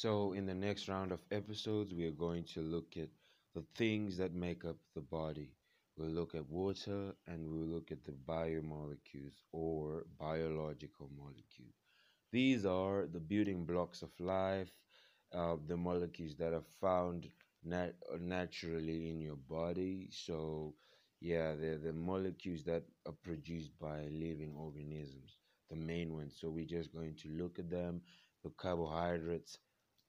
So, in the next round of episodes, we are going to look at the things that make up the body. We'll look at water and we'll look at the biomolecules or biological molecules. These are the building blocks of life, uh, the molecules that are found nat- naturally in your body. So, yeah, they're the molecules that are produced by living organisms, the main ones. So, we're just going to look at them the carbohydrates,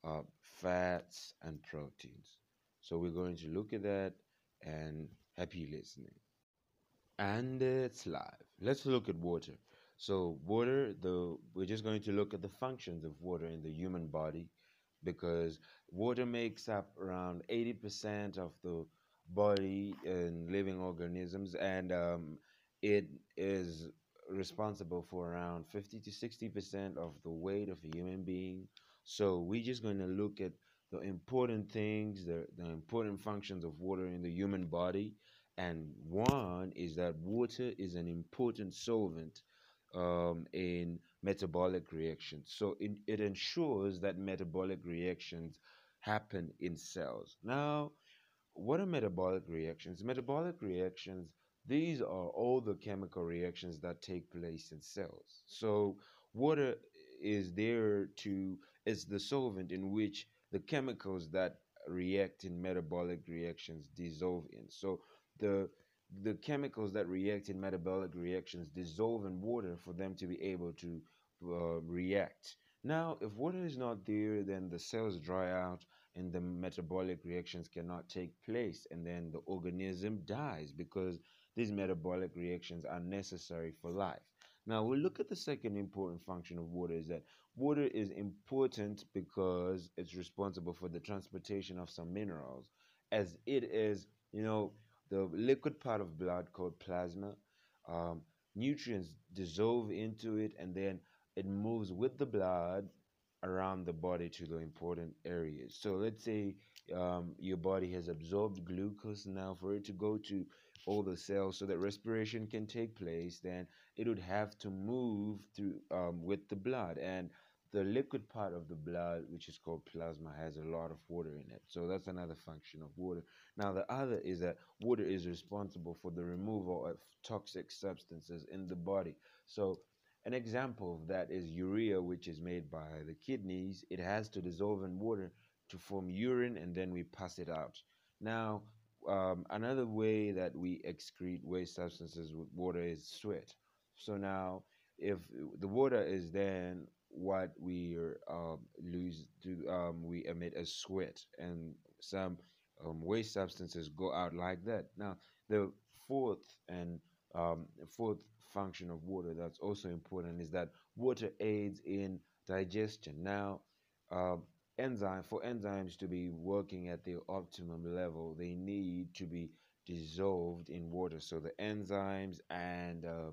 uh, fats, and proteins. So, we're going to look at that and happy listening. And it's live. Let's look at water. So, water, the we're just going to look at the functions of water in the human body because water makes up around 80% of the body in living organisms and um, it is responsible for around 50 to 60% of the weight of a human being. So we're just going to look at the important things, the, the important functions of water in the human body. And one is that water is an important solvent um, in metabolic reactions. So it, it ensures that metabolic reactions happen in cells. Now, what are metabolic reactions? Metabolic reactions, these are all the chemical reactions that take place in cells. So water is there to, is the solvent in which the chemicals that react in metabolic reactions dissolve in. So the the chemicals that react in metabolic reactions dissolve in water for them to be able to uh, react. Now, if water is not there, then the cells dry out and the metabolic reactions cannot take place, and then the organism dies because these metabolic reactions are necessary for life. Now, we'll look at the second important function of water is that water is important because it's responsible for the transportation of some minerals, as it is, you know, the liquid part of blood called plasma. Um, nutrients dissolve into it and then it moves with the blood around the body to the important areas. So let's say um, your body has absorbed glucose now for it to go to all the cells so that respiration can take place, then it would have to move through um, with the blood. And the liquid part of the blood, which is called plasma, has a lot of water in it. So that's another function of water. Now, the other is that water is responsible for the removal of toxic substances in the body. So, an example of that is urea, which is made by the kidneys. It has to dissolve in water to form urine and then we pass it out. Now, um, another way that we excrete waste substances with water is sweat. So now, if the water is then what we um, lose to um, we emit as sweat and some um, waste substances go out like that now the fourth and um, fourth function of water that's also important is that water aids in digestion now um, enzyme for enzymes to be working at their optimum level they need to be dissolved in water. So the enzymes and uh,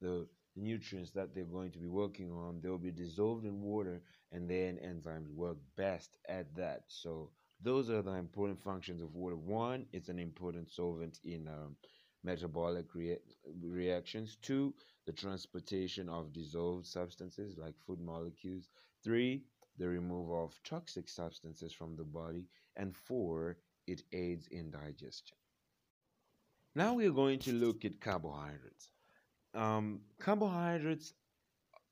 the nutrients that they're going to be working on they'll be dissolved in water and then enzymes work best at that. So those are the important functions of water. One it's an important solvent in um, metabolic rea- reactions. Two the transportation of dissolved substances like food molecules. Three the removal of toxic substances from the body and four it aids in digestion now we're going to look at carbohydrates um, carbohydrates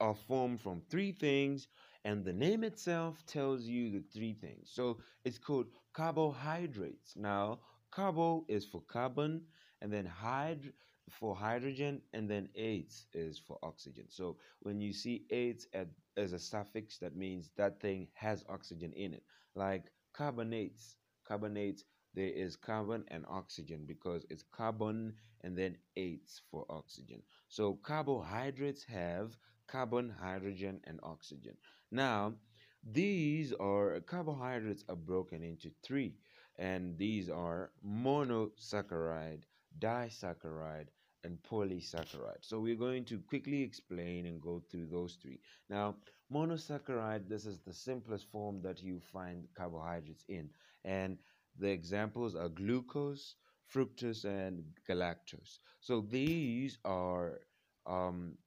are formed from three things, and the name itself tells you the three things. So it's called carbohydrates. Now, carbo is for carbon, and then hyd for hydrogen, and then ates is for oxygen. So when you see ates at, as a suffix, that means that thing has oxygen in it. Like carbonates, carbonates there is carbon and oxygen because it's carbon and then ates for oxygen. So carbohydrates have carbon, hydrogen, and oxygen. Now, these are carbohydrates are broken into three, and these are monosaccharide, disaccharide, and polysaccharide. So we're going to quickly explain and go through those three. Now, monosaccharide, this is the simplest form that you find carbohydrates in, and the examples are glucose, fructose, and galactose. So these are um,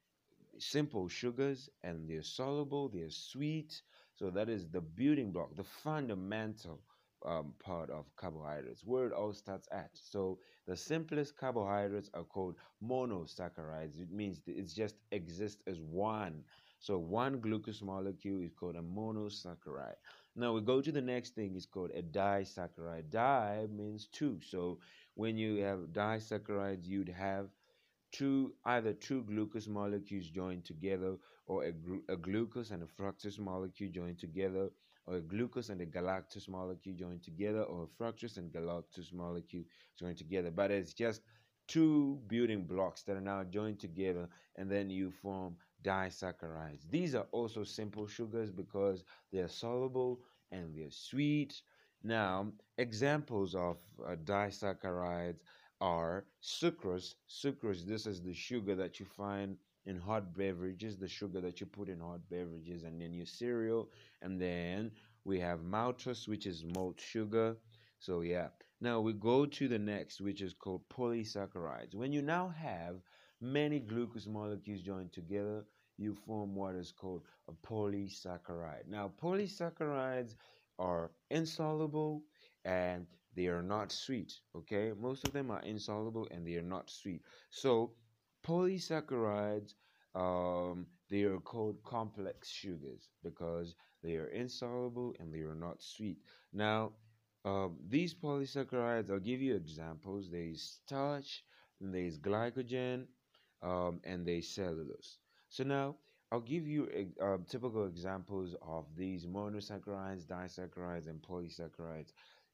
simple sugars and they're soluble, they're sweet. So that is the building block, the fundamental um, part of carbohydrates, where it all starts at. So the simplest carbohydrates are called monosaccharides. It means it just exists as one. So one glucose molecule is called a monosaccharide. Now we go to the next thing, it's called a disaccharide. Di means two. So when you have disaccharides, you'd have two either two glucose molecules joined together or a, a glucose and a fructose molecule joined together or a glucose and a galactose molecule joined together, or a fructose and galactose molecule joined together. But it's just two building blocks that are now joined together, and then you form disaccharides. These are also simple sugars because they're soluble and they're sweet. Now, examples of uh, disaccharides are sucrose. Sucrose, this is the sugar that you find in hot beverages, the sugar that you put in hot beverages, and then your cereal. And then we have maltose, which is malt sugar. So, yeah. Now we go to the next, which is called polysaccharides. When you now have many glucose molecules joined together, you form what is called a polysaccharide. Now, polysaccharides are insoluble and they are not sweet. Okay, most of them are insoluble and they are not sweet. So, polysaccharides um, they are called complex sugars because they are insoluble and they are not sweet. Now, um, these polysaccharides, I'll give you examples. There's starch, and there's glycogen, um, and there's cellulose. So now I'll give you uh, typical examples of these monosaccharides, disaccharides, and polysaccharides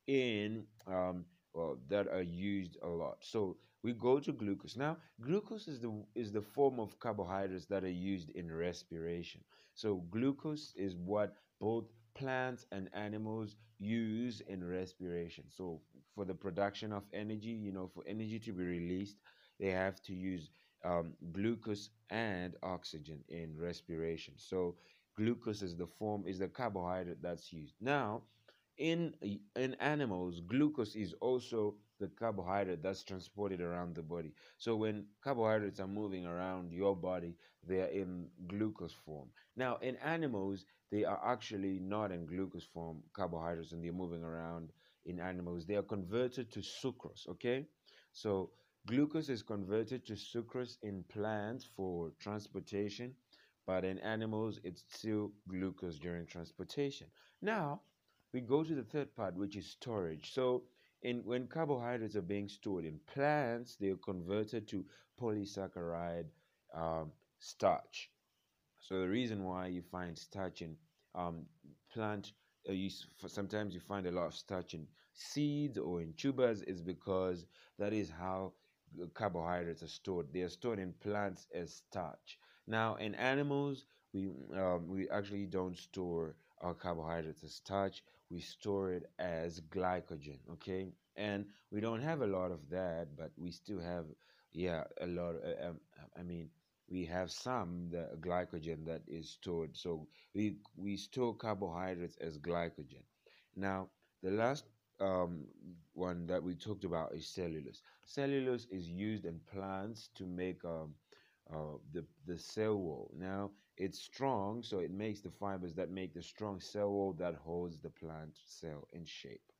in um, well, that are used a lot. So we go to glucose. Now, glucose is the is the form of carbohydrates that are used in respiration. So glucose is what both plants and animals use in respiration. So for the production of energy, you know, for energy to be released, they have to use um, glucose and oxygen in respiration. So glucose is the form is the carbohydrate that's used. Now, in in animals glucose is also the carbohydrate that's transported around the body. So when carbohydrates are moving around your body they are in glucose form. Now in animals they are actually not in glucose form carbohydrates and they're moving around in animals. They are converted to sucrose okay? So glucose is converted to sucrose in plants for transportation but in animals it's still glucose during transportation. Now we go to the third part, which is storage. So, in when carbohydrates are being stored in plants, they are converted to polysaccharide um, starch. So the reason why you find starch in um, plant, uh, you, sometimes you find a lot of starch in seeds or in tubers, is because that is how carbohydrates are stored. They are stored in plants as starch. Now, in animals, we um, we actually don't store our carbohydrates as starch we store it as glycogen okay? And we don't have a lot of that but we still have yeah a lot uh, um, i mean we have some the glycogen that is stored. So we we store carbohydrates as glycogen. Now the last um, one that we talked about is cellulose. Cellulose is used in plants to make um, uh, the the cell wall now it's strong, so it makes the fibers that make the strong cell wall that holds the plant cell in shape.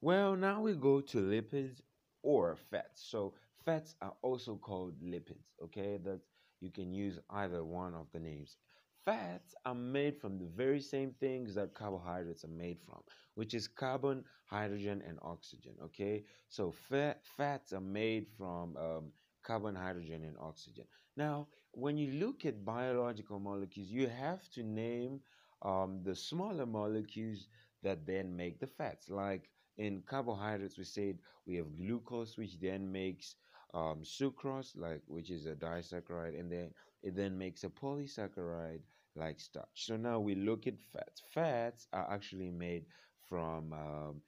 Well, now we go to lipids or fats. So fats are also called lipids, okay? That you can use either one of the names. Fats are made from the very same things that carbohydrates are made from, which is carbon, hydrogen, and oxygen. Okay, so fat, fats are made from um, carbon, hydrogen, and oxygen. Now, when you look at biological molecules, you have to name um, the smaller molecules that then make the fats. Like in carbohydrates, we said we have glucose, which then makes um, sucrose, like which is a disaccharide, and then it then makes a polysaccharide like starch. So now we look at fats. Fats are actually made from um,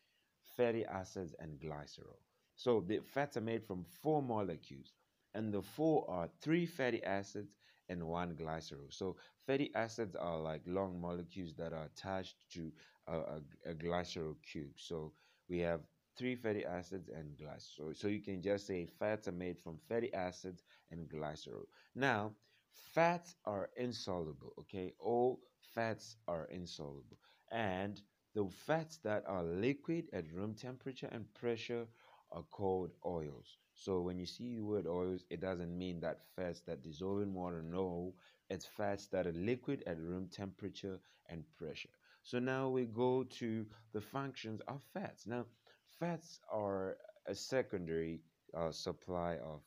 fatty acids and glycerol. So the fats are made from four molecules and the four are three fatty acids and one glycerol. So fatty acids are like long molecules that are attached to a, a, a glycerol cube. So we have three fatty acids and glycerol. So you can just say fats are made from fatty acids and glycerol. Now, fats are insoluble, okay? All fats are insoluble. And the fats that are liquid at room temperature and pressure are called oils. So when you see the word oils, it doesn't mean that fats that dissolve in water. No, it's fats that are liquid at room temperature and pressure. So now we go to the functions of fats. Now, fats are a secondary uh, supply of,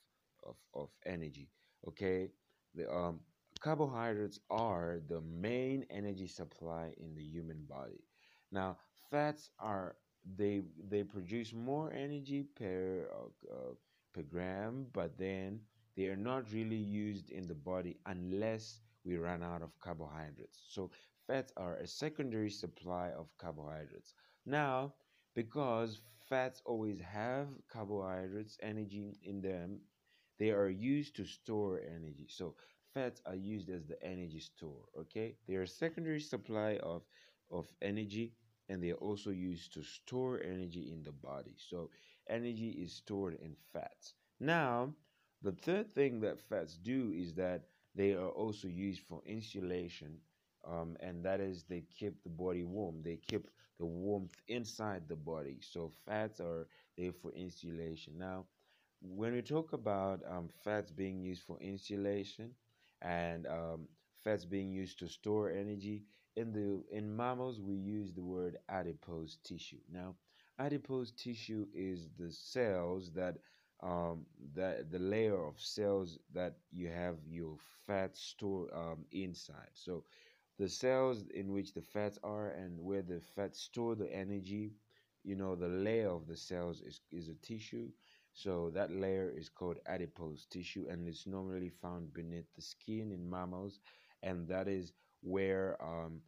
of, of energy. Okay, the um, carbohydrates are the main energy supply in the human body. Now, fats are they they produce more energy per uh, uh, per gram, but then they are not really used in the body unless we run out of carbohydrates. So fats are a secondary supply of carbohydrates. Now, because fats always have carbohydrates energy in them, they are used to store energy. So fats are used as the energy store. Okay, they are a secondary supply of of energy and they are also used to store energy in the body. So energy is stored in fats. Now, the third thing that fats do is that they are also used for insulation, um, and that is they keep the body warm. They keep the warmth inside the body. So fats are there for insulation. Now, when we talk about um, fats being used for insulation and um, fats being used to store energy, in the in mammals we use the word adipose tissue. Now, adipose tissue is the cells that um, that the layer of cells that you have your fat stored um, inside. So the cells in which the fats are and where the fats store the energy, you know, the layer of the cells is, is a tissue. So that layer is called adipose tissue and it's normally found beneath the skin in mammals. And that is where um,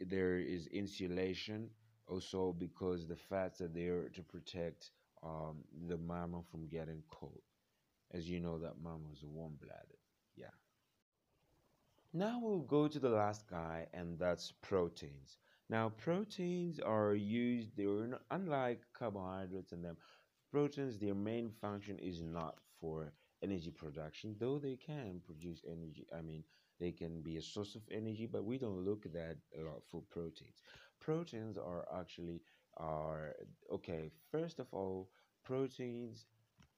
there is insulation also because the fats are there to protect um, the mammal from getting cold. As you know, that mammal is warm blooded. Yeah. Now we'll go to the last guy, and that's proteins. Now, proteins are used, they're unlike carbohydrates and them. Proteins, their main function is not for energy production, though they can produce energy. I mean, they can be a source of energy, but we don't look at that a lot for proteins. Proteins are actually are okay. First of all, proteins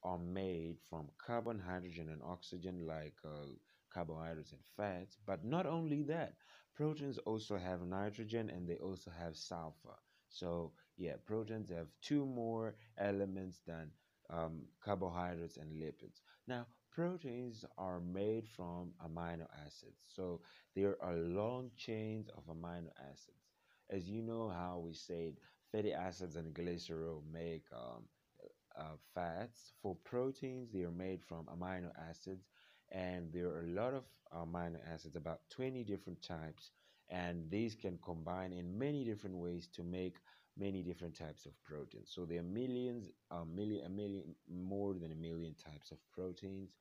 are made from carbon, hydrogen, and oxygen, like uh, carbohydrates and fats. But not only that, proteins also have nitrogen and they also have sulfur. So, yeah, proteins have two more elements than um, carbohydrates and lipids. Now, proteins are made from amino acids. So, there are long chains of amino acids. As you know, how we said fatty acids and glycerol make um, uh, fats. For proteins, they are made from amino acids, and there are a lot of amino acids, about 20 different types, and these can combine in many different ways to make many different types of proteins. So there are millions, a million, a million, more than a million types of proteins.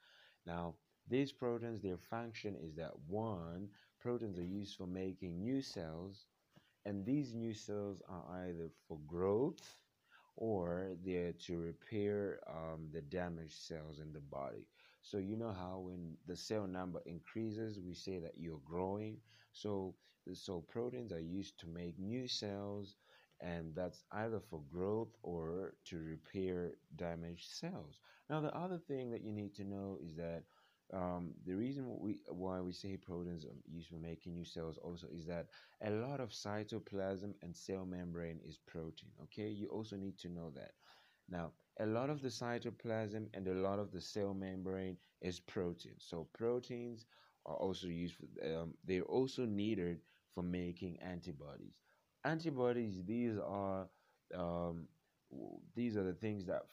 Now, these proteins, their function is that one, proteins are used for making new cells, and these new cells are either for growth or they're to repair um, the damaged cells in the body. So you know how when the cell number increases, we say that you're growing. So so proteins are used to make new cells, and that's either for growth or to repair damaged cells. Now the other thing that you need to know is that um, the reason we why we say proteins are used for making new cells also is that a lot of cytoplasm and cell membrane is protein. Okay, you also need to know that. Now, a lot of the cytoplasm and a lot of the cell membrane is protein. So proteins are also used. For, um, they're also needed for making antibodies. Antibodies. These are um, these are the things that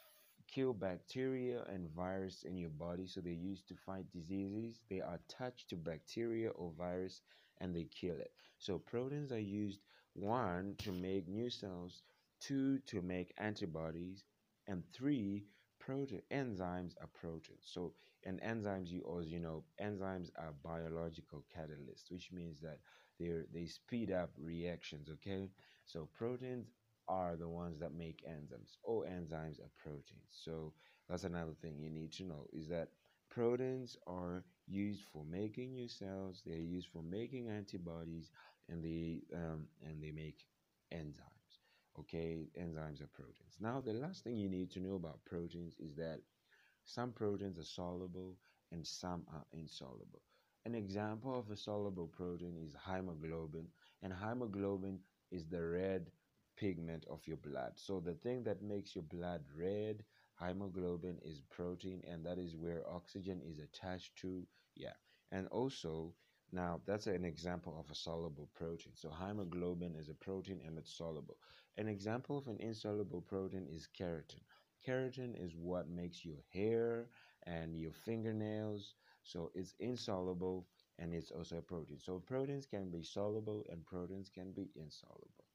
kill bacteria and virus in your body. So they're used to fight diseases. They are attached to bacteria or virus and they kill it. So proteins are used one to make new cells, two to make antibodies, and three protein enzymes are proteins. So in enzymes, you also you know enzymes are biological catalysts, which means that they they speed up reactions. Okay, so proteins are the ones that make enzymes. All enzymes are proteins. So that's another thing you need to know is that proteins are used for making new cells. They're used for making antibodies, and they um, and they make enzymes. Okay, enzymes are proteins. Now, the last thing you need to know about proteins is that some proteins are soluble and some are insoluble. An example of a soluble protein is hemoglobin, and hemoglobin is the red pigment of your blood. So the thing that makes your blood red, hemoglobin is protein, and that is where oxygen is attached to. Yeah, and also now that's an example of a soluble protein. So hemoglobin is a protein and it's soluble. An example of an insoluble protein is keratin. Keratin is what makes your hair and your fingernails. So it's insoluble and it's also a protein. So proteins can be soluble and proteins can be insoluble.